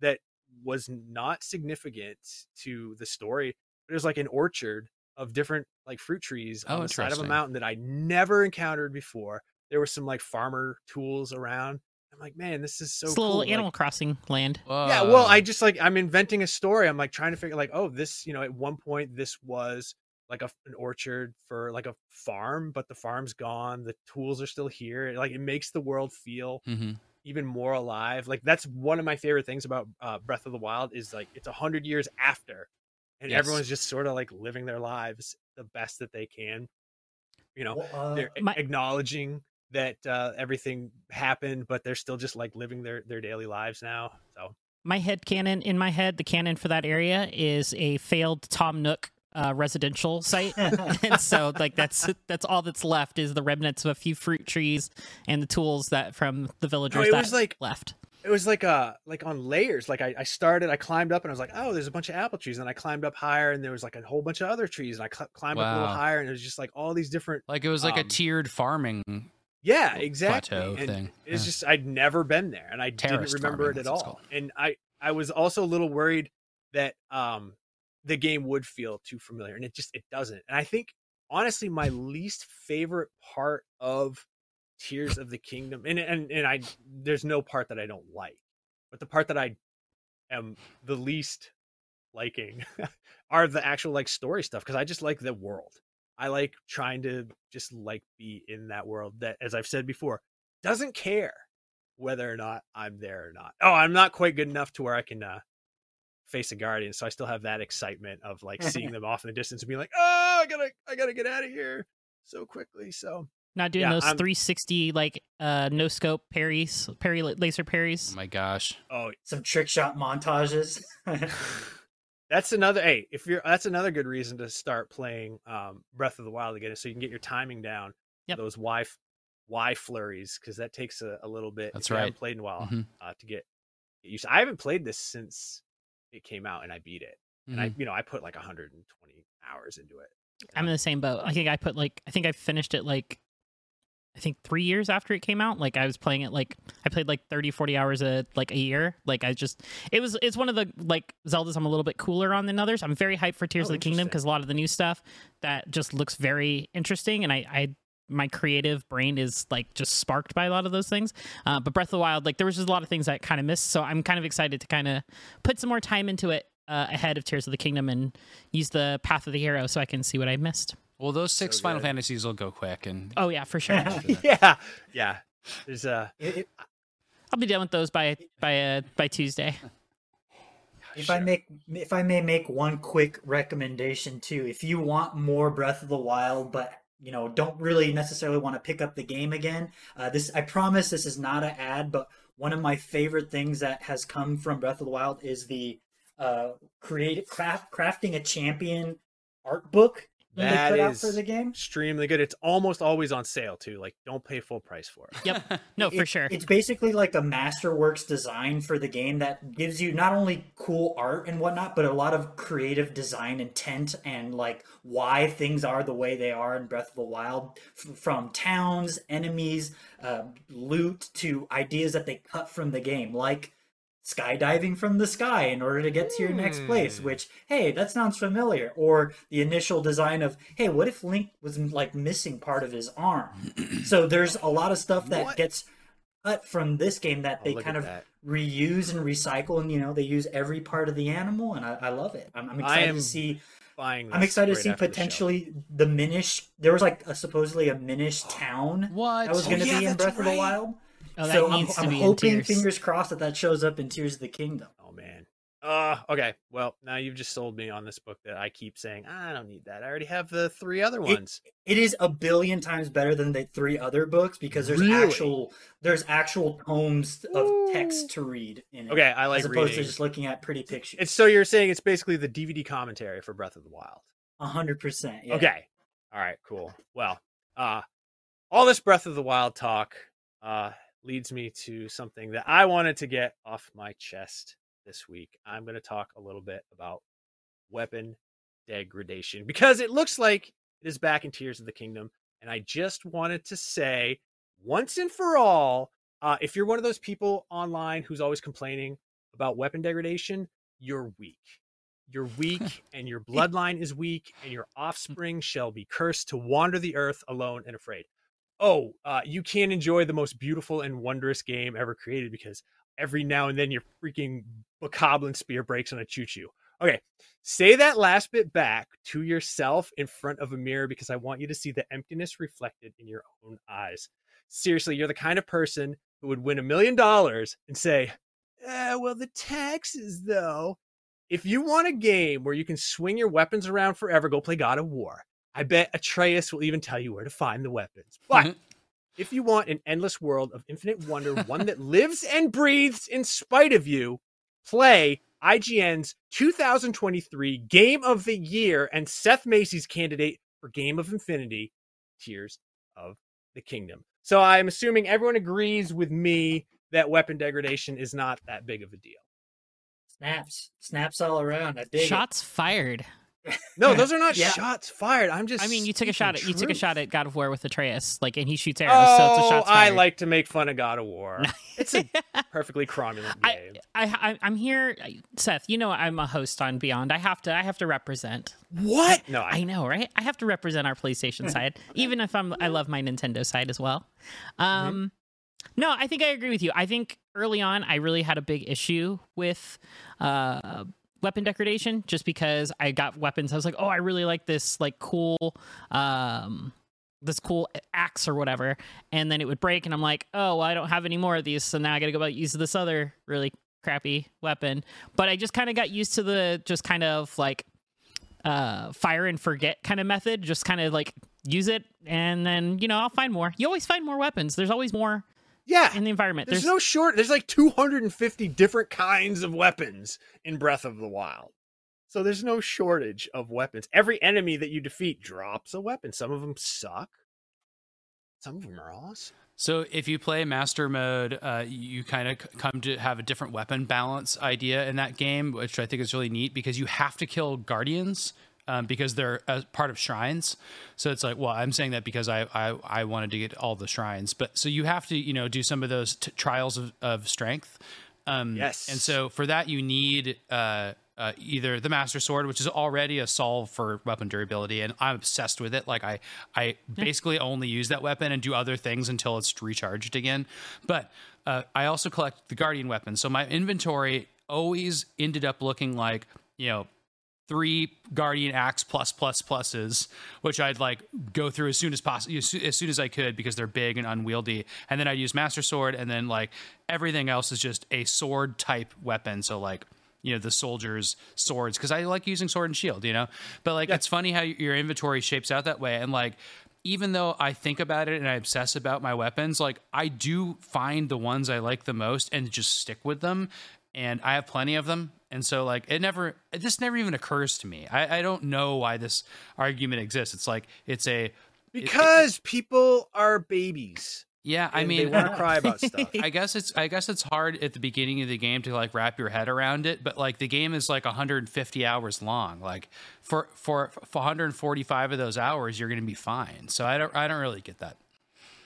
that was not significant to the story. But it was like an orchard of different like fruit trees Oh, on the side of a mountain that I never encountered before. There were some like farmer tools around. I'm like, man, this is so it's a cool. little Like, Animal Crossing land. yeah, well, I just like I'm inventing a story. I'm like trying to figure like, oh, this, you know, at one point this was like a, an orchard for like a farm, but the farm's gone. The tools are still here. Like it makes the world feel Mhm. even more alive. Like that's one of my favorite things about uh, Breath of the Wild is like it's a hundred years after, and Yes. everyone's just sort of like living their lives the best that they can. You know, Well, uh, they're my- acknowledging that uh, everything happened, but they're still just like living their their daily lives now. So My head canon in my head, the canon for that area is a failed Tom Nook uh, residential site, <laughs> and so like that's that's all that's left is the remnants of a few fruit trees and the tools that from the villagers it that was like- left. it was like uh like on layers like I, I started i climbed up and i was like oh there's a bunch of apple trees and i climbed up higher and there was like a whole bunch of other trees and i cl- climbed up a little higher and it was just like all these different like it was like a um, tiered farming. yeah exactly plateau and thing. it's Yeah. just i'd never been there and i Terraced didn't remember farming, it at that's what it's all and i i was also a little worried that um the game would feel too familiar and it just it doesn't and i think honestly my least favorite part of tears of the kingdom and and and i there's no part that i don't like but the part that i am the least liking <laughs> are the actual like story stuff because i just like the world. I like trying to just like be in that world that as i've said before doesn't care whether or not i'm there or not. Oh i'm not quite good enough to where i can uh face of Guardian, so I still have that excitement of like seeing <laughs> them off in the distance and being like, oh, I gotta, I gotta get out of here so quickly. So Not doing Yeah, those I'm- 360 like uh no scope parries, parry laser parries. Oh my gosh. oh, Some trick shot montages. <laughs> that's another. Hey, if you're, that's another good reason to start playing um, Breath of the Wild again, so you can get your timing down. Yep. Those Y, Y flurries, because that takes a, a little bit. That's if you haven't right. Played in a while Mhm. uh, to get, get used. to- I haven't played this since it came out, and I beat it. And Mhm. I, you know, I put like 120 hours into it. I'm in the same boat. I think I put like I think I finished it like I think 3 years after it came out. Like I was playing it like I played like 30 40 hours a like a year. Like I just it was it's one of the like Zeldas I'm a little bit cooler on than others. I'm very hyped for Tears Oh, of the Kingdom because a lot of the new stuff that just looks very interesting and I I my creative brain is like just sparked by a lot of those things. Uh, but Breath of the Wild, like there was just a lot of things I kind of missed. So I'm kind of excited to kind of put some more time into it uh, ahead of Tears of the Kingdom and use the Path of the Hero so I can see what I missed. Well, those six So Final. Fantasies will go quick, and Oh yeah, for sure. <laughs> <laughs> yeah, yeah. There's uh It- it- I'll be done with those by by uh, by Tuesday. If I make, if I may make one quick recommendation too, if you want more Breath of the Wild, but you know don't really necessarily want to pick up the game again, uh, this I promise this is not an ad, but one of my favorite things that has come from Breath of the Wild is the uh, create craft crafting a champion art book that That they put out for the game. extremely good. It's almost always on sale too. Like, don't pay full price for it. Yep. <laughs> No, for sure. It's basically like a masterworks design for the game that gives you not only cool art and whatnot, but a lot of creative design intent and like why things are the way they are in Breath of the Wild, f- from towns, enemies, uh, loot to ideas that they cut from the game, like skydiving from the sky in order to get to your next place Hmm. which hey that sounds familiar or the initial design of hey what if link was like missing part of his arm <clears throat> so there's a lot of stuff that What? gets cut from this game that Oh, they kind of that. reuse and recycle and you know they use every part of the animal and i, I love it i'm, I'm excited to see Buying. i'm excited to see the potentially the minish there was like a, supposedly a minish <gasps> town what? that was Oh, going to yeah, be in breath of the wild Oh, that so i'm, to I'm be in hoping Tears. fingers crossed that that shows up in tears of the kingdom Oh man. Uh okay. Well, now you've just sold me on this book that I keep saying I don't need that. I already have the three other ones. it is a billion times better than the three other books because there's Really? actual there's actual tomes of text to read in it okay, I like as opposed reading. to just looking at pretty pictures It's so you're saying it's basically the DVD commentary for Breath of the Wild. A hundred percent. Okay. All right, cool. Well, uh all this Breath of the Wild talk uh leads me to something that I wanted to get off my chest this week. I'm going to talk a little bit about weapon degradation because it looks like it is back in Tears of the Kingdom and I just wanted to say once and for all uh if you're one of those people online who's always complaining about weapon degradation, you're weak. You're <laughs> weak, and your bloodline is weak, and your offspring shall be cursed to wander the earth alone and afraid. Oh, uh, you can't enjoy the most beautiful and wondrous game ever created because every now and then your freaking bokoblin spear breaks on a Chuchu. Okay, say that last bit back to yourself in front of a mirror because I want you to see the emptiness reflected in your own eyes. Seriously, you're the kind of person who would win a million dollars and say, eh, well, the taxes, though. If you want a game where you can swing your weapons around forever, go play God of War. I bet Atreus will even tell you where to find the weapons. But mm-hmm. if you want an endless world of infinite wonder, one that lives and breathes in spite of you, play IGN's 2023 Game of the Year and Seth Macy's candidate for Game of Infinity, Tears of the Kingdom. So I'm assuming everyone agrees with me that weapon degradation is not that big of a deal. snaps snaps all around i dig it. Shots fired. No, <laughs> those are not Yeah. shots fired. I'm just. I mean, you took a shot at you took a shot at God of War with Atreus, like, and he shoots arrows, Oh, so it's a shots I like to make fun of God of War. <laughs> It's a perfectly cromulent game. I, I, I'm here, Seth. You know I'm a host on Beyond. I have to, I have to represent. what? No, I I, know, right? I have to represent our PlayStation <laughs> side, even if I'm I love my Nintendo side as well. Um no, I think I agree with you. I think early on I really had a big issue with uh weapon degradation just because I got weapons. I was like, "Oh, I really like this like cool um this cool axe or whatever." And then it would break and I'm like, "Oh, well, I don't have any more of these, so now I got to go about use this other really crappy weapon. But I just kind of got used to the just kind of like uh fire and forget kind of method. Just kind of like use it and then you know I'll find more. You always find more weapons. There's always more Yeah. in the environment. There's, no short. There's like 250 different kinds of weapons in Breath of the Wild. So there's no shortage of weapons. Every enemy that you defeat drops a weapon. Some of them suck. Some of them are awesome. So if you play master mode, uh, you kind of come to have a different weapon balance idea in that game, which I think is really neat because you have to kill guardians um, because they're a part of shrines. So it's like, well, I'm saying that because I, I I wanted to get all the shrines, but so you have to you know do some of those t- trials of, of strength. Um, Yes. And so for that, you need uh, uh, either the Master Sword, which is already a solve for weapon durability, and I'm obsessed with it. Like I, I basically only use that weapon and do other things until it's recharged again. But uh, I also collect the Guardian weapon, so my inventory always ended up looking like you know three guardian axe plus plus pluses which i'd like go through as soon as possible as as soon as i could because they're big and unwieldy. And then i'd use master sword and then like everything else is just a sword type weapon. So like you know the soldiers swords because i like using sword and shield you know? But like it's funny how your inventory shapes out that way. And like even though I think about it and I obsess about my weapons, like I do find the ones I like the most and just stick with them. And I have plenty of them. And so like it never it just never even occurs to me. I, I don't know why this argument exists. It's like it's a it- it- Because people are babies. yeah, I mean they want to cry about stuff. I guess it's I guess it's hard at the beginning of the game to like wrap your head around it, but like the game is like 150 hours long. Like for for, for 145 of those hours, you're going to be fine. So I don't I don't really get that.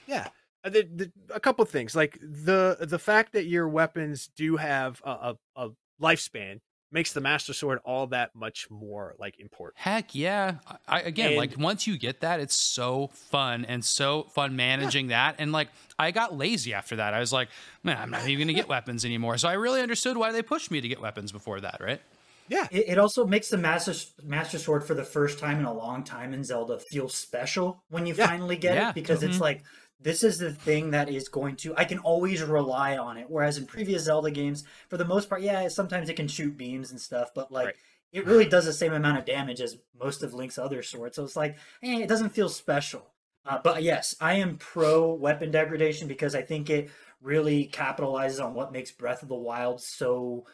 Yeah. Uh, The, the, a couple things like the the fact that your weapons do have a, a, a lifespan makes the master sword all that much more like important. Heck yeah! I, again, And- like once you get that, it's so fun and so fun managing that. And like I got lazy after that. I was like, man, I'm not even gonna get weapons anymore. So I really understood why they pushed me to get weapons before that, right? Yeah. It, it also makes the master master sword for the first time in a long time in Zelda feel special when you Yeah. finally get Yeah. it because it's mm-hmm. like this is the thing that is going to I can always rely on it. Whereas in previous Zelda games, for the most part, yeah, sometimes it can shoot beams and stuff, but like Right. it really does the same amount of damage as most of Link's other swords. So it's like, eh, it doesn't feel special. Uh, but yes, I am pro weapon degradation because I think it really capitalizes on what makes Breath of the Wild so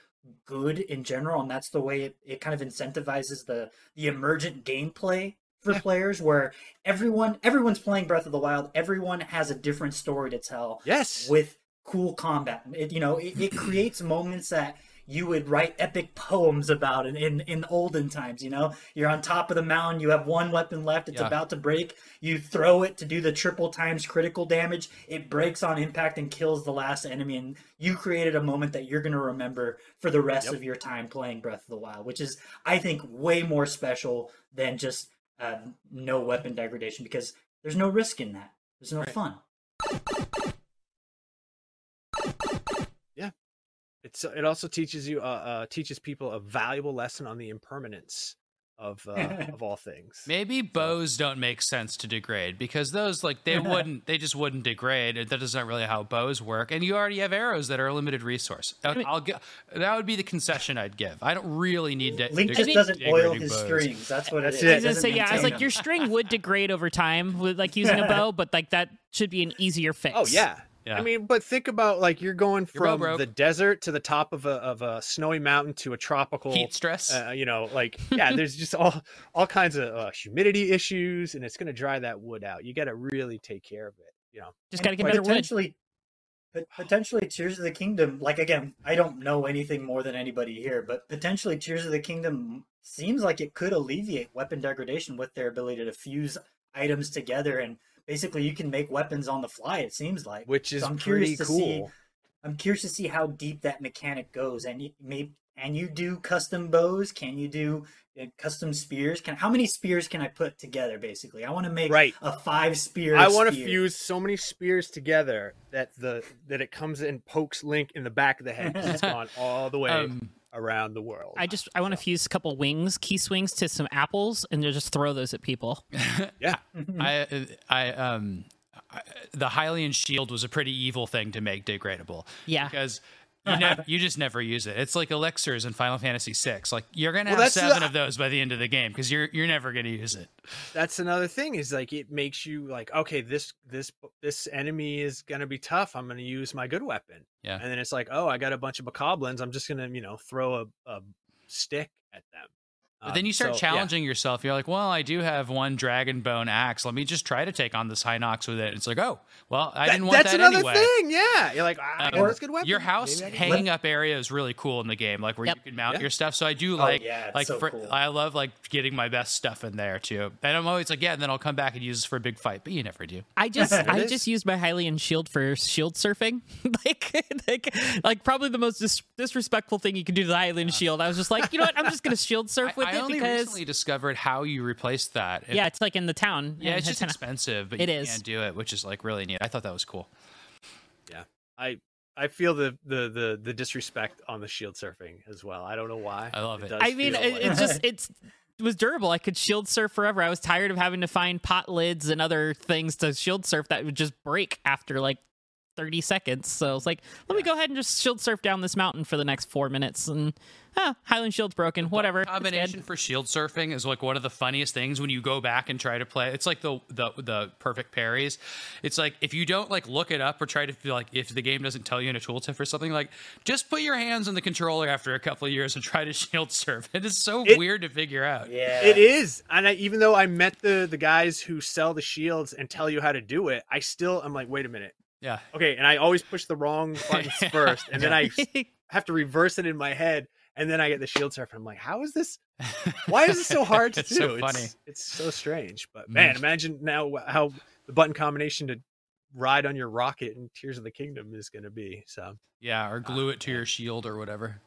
good in general, and that's the way it, it kind of incentivizes the the emergent gameplay for players where everyone everyone's playing Breath of the Wild, everyone has a different story to tell Yes. with cool combat. It, you know, it, it creates <clears throat> moments that you would write epic poems about in, in, in olden times. You know, you're on top of the mountain, you have one weapon left, it's Yeah. about to break. You throw it to do the triple times critical damage. It breaks on impact and kills the last enemy. And you created a moment that you're going to remember for the rest of your time playing Breath of the Wild, which is, I think, way more special than just uh, no weapon degradation because there's no risk in that. There's no fun. Yeah, it's it also teaches you uh, uh teaches people a valuable lesson on the impermanence of uh, <laughs> of all things. Maybe bows don't make sense to degrade because those like they <laughs> wouldn't they just wouldn't degrade. That is not really how bows work. And you already have arrows that are a limited resource. I'll, mean- I'll gi- that would be the concession I'd give. I don't really need to. Link just doesn't oil his bows. strings. That's what it That's it. I was say, yeah, I was like, your string would degrade over time with like using a <laughs> bow, but like that should be an easier fix. Oh yeah. Yeah. I mean, but think about like you're going Your bow from the desert to the top of a of a snowy mountain to a tropical Heat stress. Uh, you know, like <laughs> yeah, there's just all all kinds of uh, humidity issues, and it's going to dry that wood out. You got to really take care of it. You know, Just gotta get And better wood. potentially, pot- potentially, Tears of the Kingdom. Like again, I don't know anything more than anybody here, but potentially, Tears of the Kingdom seems like it could alleviate weapon degradation with their ability to fuse items together, and basically, you can make weapons on the fly. It seems like, which is So I'm pretty curious to cool. see. I'm curious to see how deep that mechanic goes, and you may and you do custom bows? Can you do uh, custom spears? Can how many spears can I put together? Basically, I want to make Right. a five spear. I want to fuse so many spears together that the that it comes and pokes Link in the back of the head. 'cause it's <laughs> gone all the way Um, around the world. I just I want to fuse a couple wings, Keese wings to some apples, and just throw those at people. <laughs> yeah, I, I, um, I, the Hylian shield was a pretty evil thing to make degradable. Yeah. Because you, nev- you just never use it. It's like elixirs in Final Fantasy VI. Like you're gonna Well, have that's the- seven of those by the end of the game because you're you're never gonna use it. That's another thing is like it makes you like okay this this this enemy is gonna be tough. I'm gonna use my good weapon. Yeah. And then it's like oh I got a bunch of bokoblins. I'm just gonna you know throw a, a stick at them. But then Um, you start so, yeah. challenging yourself. You're like, well, I do have one dragon bone axe. Let me just try to take on this Hinox with it. And It's like, oh, well, I That- didn't want that's that another anyway. thing. Yeah, you're like ah, I Um, got this good weapon. Your house Maybe I hanging up area is really cool in the game, like where Yep. you can mount Yeah. your stuff. So I do like, yeah, it's like so for, cool. I love like getting my best stuff in there too. And I'm always like, yeah, and then I'll come back and use this for a big fight, but you never do. I just <laughs> I just used my Hylian shield for shield surfing. <laughs> like, <laughs> like like probably the most dis- disrespectful thing you can do to the Hylian shield. I was just like, you know what? I'm just gonna shield surf I, with I it only because recently discovered how you replaced that. It- yeah, it's like in the town. yeah, it's just expensive, but It you is. can't do it, which is like really neat. I thought that was cool. Yeah, I I feel the the the the disrespect on the shield surfing as well. I don't know why. I love it. does I mean, it, like- it's just <laughs> it's it was durable. I could shield surf forever. I was tired of having to find pot lids and other things to shield surf that would just break after like 30 seconds. So it's like, let me go ahead and just shield surf down this mountain for the next four minutes. And ah, Hylian Shield's broken. Whatever. It's dead. combination for shield surfing is like one of the funniest things when you go back and try to play. It's like the the the perfect parries. It's like if you don't like look it up or try to feel like if the game doesn't tell you in a tooltip or something, like just put your hands on the controller after a couple of years and try to <laughs> shield surf. It is so It- weird to figure out. Yeah. It is, and I, even though I met the the guys who sell the shields and tell you how to do it, I still I'm like, wait a minute, Yeah. okay, and I always push the wrong buttons <laughs> first, and then I <laughs> have to reverse it in my head, and then I get the shield surf, and I'm like, how is this? <laughs> Why is it so hard to It's do? so It's- funny. It's, so strange, but man, Mm. imagine now how the button combination to ride on your rocket in Tears of the Kingdom is going to be. So Yeah, or glue it to man. your shield or whatever.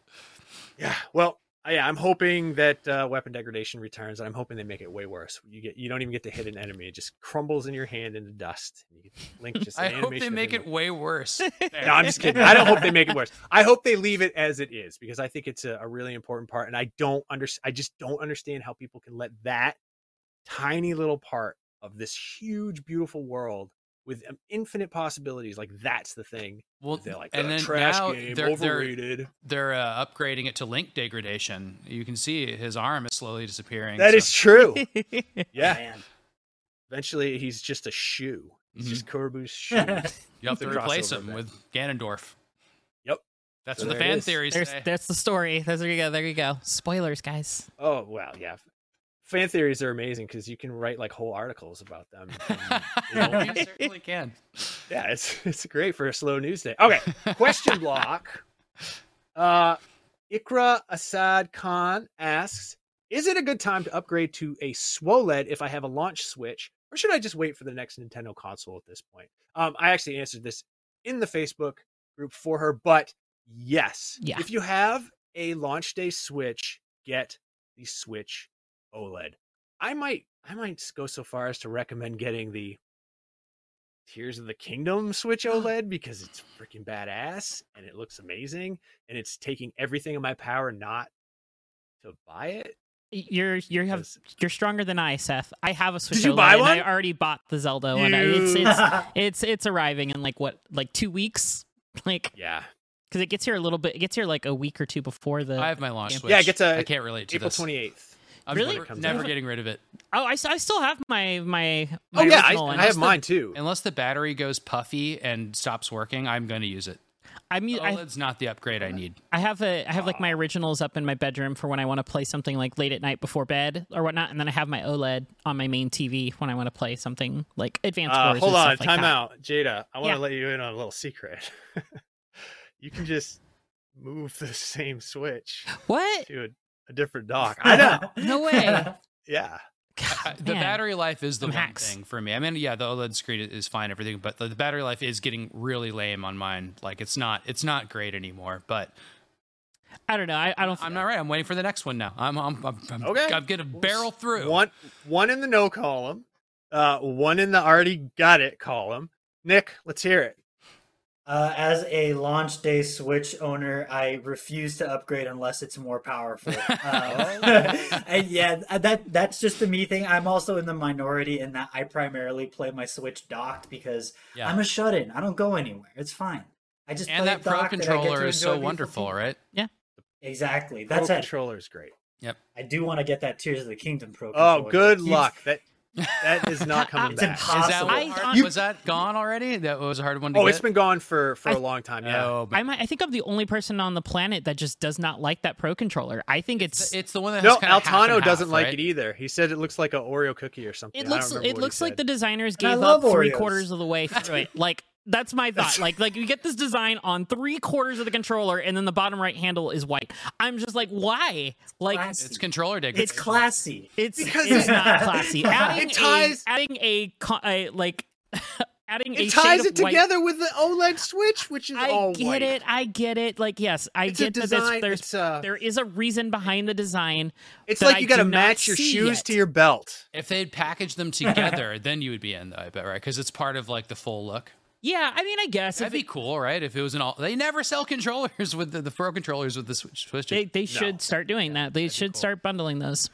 yeah, well. Uh, Yeah, I'm hoping that uh, weapon degradation returns, and I'm hoping they make it way worse. You get, you don't even get to hit an enemy; it just crumbles in your hand into dust. And you Link just. <laughs> I an hope they make it way worse. <laughs> No, I'm just kidding. I don't hope they make it worse. I hope they leave it as it is because I think it's a, a really important part, and I don't understand. I just don't understand how people can let that tiny little part of this huge, beautiful world with um, infinite possibilities like that's the thing. Well, They're like, and "Uh, then trash now game, they're they're overrated. they're uh, upgrading it to link degradation. You can see his arm is slowly disappearing. That so- is true. <laughs> Yeah. Man. Eventually, he's just a shoe. He's Mhm. just Korobu's <laughs> shoe. You have to replace him bit. with Ganondorf. Yep. That's So what the fan is. theories There's say. that's the story. There's, there you go. There you go. Spoilers, guys. oh well, yeah. Fan theories are amazing because you can write like whole articles about them. <laughs> and they don't- you certainly can. yeah, it's <laughs> it's great for a slow news day. Okay, <laughs> question block. Uh, Ikra Assad Khan asks, "Is it a good time to upgrade to a SWOLED if I have a launch switch, or should I just wait for the next Nintendo console at this point?" Um, I actually answered this in the Facebook group for her, but yes, Yeah. if you have a launch day Switch, get the Switch OLED. I might I might go so far as to recommend getting the Tears of the Kingdom Switch <gasps> OLED because it's freaking badass and it looks amazing and it's taking everything in my power not to buy it. You're you're have 'cause- you're stronger than I, Seth. I have a Switch you OLED, buy and one? I already bought the Zelda one. It's it's <laughs> it's it's arriving in like what like two weeks, <laughs> like Yeah, because it gets here a little bit. It gets here like a week or two before the. I have my launch Yeah, switch. Yeah, it gets a- I can't relate to April this. twenty eighth. I'm Really? never, never getting rid of it oh, I, I still have my my. Oh yeah, I, one. I have the- mine too. unless the battery goes puffy and stops working. I'm going to use it. I'm u- I, OLED's not the upgrade I need. I have a I have like my originals up in my bedroom for when I want to play something like late at night before bed or whatnot, and then I have my OLED on my main TV when I want to play something like Advance Uh, Wars. hold on, stuff like time that. out, Jada. I want to Yeah. let you in on a little secret. <laughs> you can just move the <laughs> same Switch What? to a, a different dock. I know. <laughs> No way. <laughs> yeah. God, the man. battery life is the Some one hacks. thing for me. I mean, yeah, the OLED screen is fine, everything, but the, the battery life is getting really lame on mine. Like it's not, it's not great anymore. But I don't know. I, I don't. I'm not right. I'm waiting for the next one now. I'm, I'm, I'm, I'm Okay. I'm gonna barrel through. One one in the no column, uh, one in the already got it column. Nick, let's hear it. Uh, as a launch day Switch owner, I refuse to upgrade unless it's more powerful. Uh, <laughs> <laughs> and yeah, that that's just the me thing. I'm also in the minority in that I primarily play my Switch docked because Yeah. I'm a shut-in. I don't go anywhere. It's fine. I just And play that Pro docked and I get controller is so wonderful, people. right? Yeah, exactly. Pro That's it. controller is great. Yep. I do want to get that Tears of the Kingdom Pro. Oh, controller. good Keeps- luck. That that is <laughs> not coming It's back. Is that impossible. I- hard- I- was that gone already? That was a hard one to Oh, get. it's been gone for for I- a long time. Yeah. Oh, but I'm, I think I'm the only person on the planet that just does not like that Pro controller. I think it's it's the one that No, has kind half Altano and doesn't half, like right? it either. He said it looks like an Oreo cookie or something. it looks it looks like the designers gave love up three quarters of the way through it. <laughs> Like that's my <laughs> thought. Like like you get this design on three quarters of the controller, and then the bottom right handle is white. I'm just like, why? Like Classy. It's controller day. It's classy. it's Because it's not classy. <laughs> Adding It ties- a, adding a, a like adding a It shade ties it together with the OLED Switch, which is all I all get white. it. I get it. Like, yes, I It's get that design, there's, there's it's, uh, there is a reason behind the design. It's like you got to match your shoes yet. to your belt. If they'd packaged them <laughs> together, then you would be in, though, I bet, right? Because it's part of like the full look. Yeah, I mean, I guess That'd if be it- cool, right? If it was an all, they never sell controllers <laughs> with the, the pro controllers with the switch. switch they they should start doing that. They should start bundling those.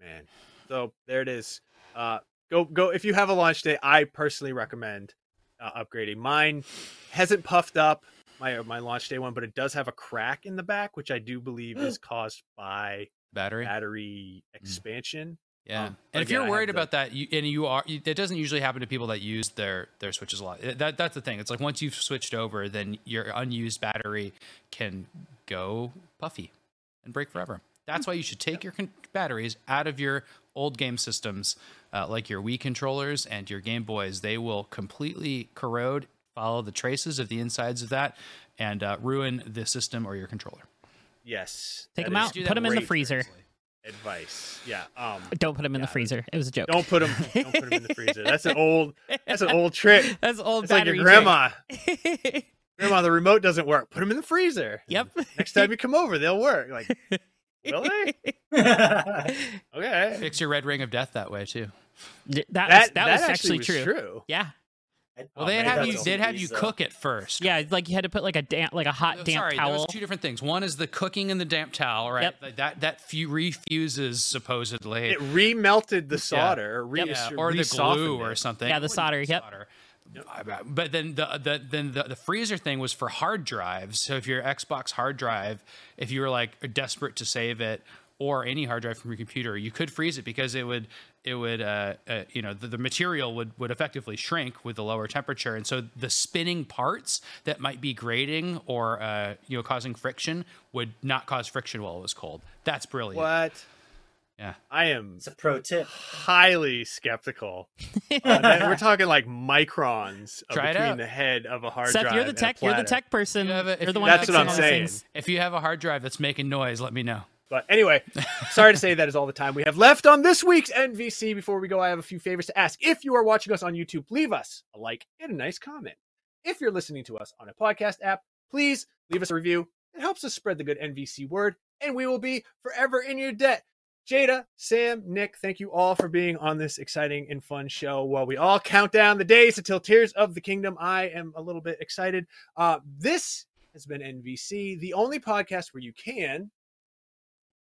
Man. So there it is. Uh, go go if you have a launch day. I personally recommend uh, upgrading. Mine hasn't puffed up my my launch day one, but it does have a crack in the back, which I do believe is caused by battery. battery expansion. Yeah, Um, and if again, you're have worried the- about that, you, and you are, you, that doesn't usually happen to people that use their their switches a lot. That that's the thing. It's like once you've switched over, then your unused battery can go puffy and break forever. That's why you should take your con- batteries out of your old game systems, uh, like your Wii controllers and your Game Boys. They will completely corrode, follow the traces of the insides of that, and uh, ruin the system or your controller. Yes, Take them out, do put them in the freezer. seriously. Advice. Yeah. Um. Don't put them in Yeah. the freezer. It was a joke. Don't put them. Don't put them in the freezer. That's an old. That's an old trick. <laughs> That's old It's like your grandma. <laughs> Grandma, the remote doesn't work. Put them in the freezer. <laughs> yep. Next time you come over, they'll work. Like, really? Okay. Fix your red ring of death that way too. That, that, That was, that, was actually, was true. true. Yeah. Well, Oh, they'd have you. a They'd have you piece, uh, cook it first. Yeah, like you had to put like a damp, like a hot Oh, damp Sorry, towel. there was two different things. One is the cooking in the damp towel, right? Yep. Like That that fu- refuses supposedly, It remelted the solder, or, re- Yeah, or the re-softened glue or something. Yeah, the solder, be yep. solder. But then the, the then the, the freezer thing was for hard drives. So if your Xbox hard drive, if you were like desperate to save it, or any hard drive from your computer, you could freeze it because it would it would uh, uh, you know the, the material would would effectively shrink with the lower temperature, and so the spinning parts that might be grating or uh, you know causing friction would not cause friction while it was cold. That's brilliant. What? Yeah. I am it's a pro tip. highly skeptical. <laughs> Uh, we're talking like microns Try between out. the head of a hard Seth, drive. you're the tech. You're the tech person. You have a- if you're the one. That's what I'm saying. things. If you have a hard drive that's making noise, let me know. But anyway, sorry to say that is all the time we have left on this week's NVC. Before we go, I have a few favors to ask. If you are watching us on YouTube, leave us a like and a nice comment. If you're listening to us on a podcast app, please leave us a review. It helps us spread the good NVC word, and we will be forever in your debt. Jada, Sam, Nick, thank you all for being on this exciting and fun show. While we all count down the days until Tears of the Kingdom, I am a little bit excited. Uh, this has been NVC, the only podcast where you can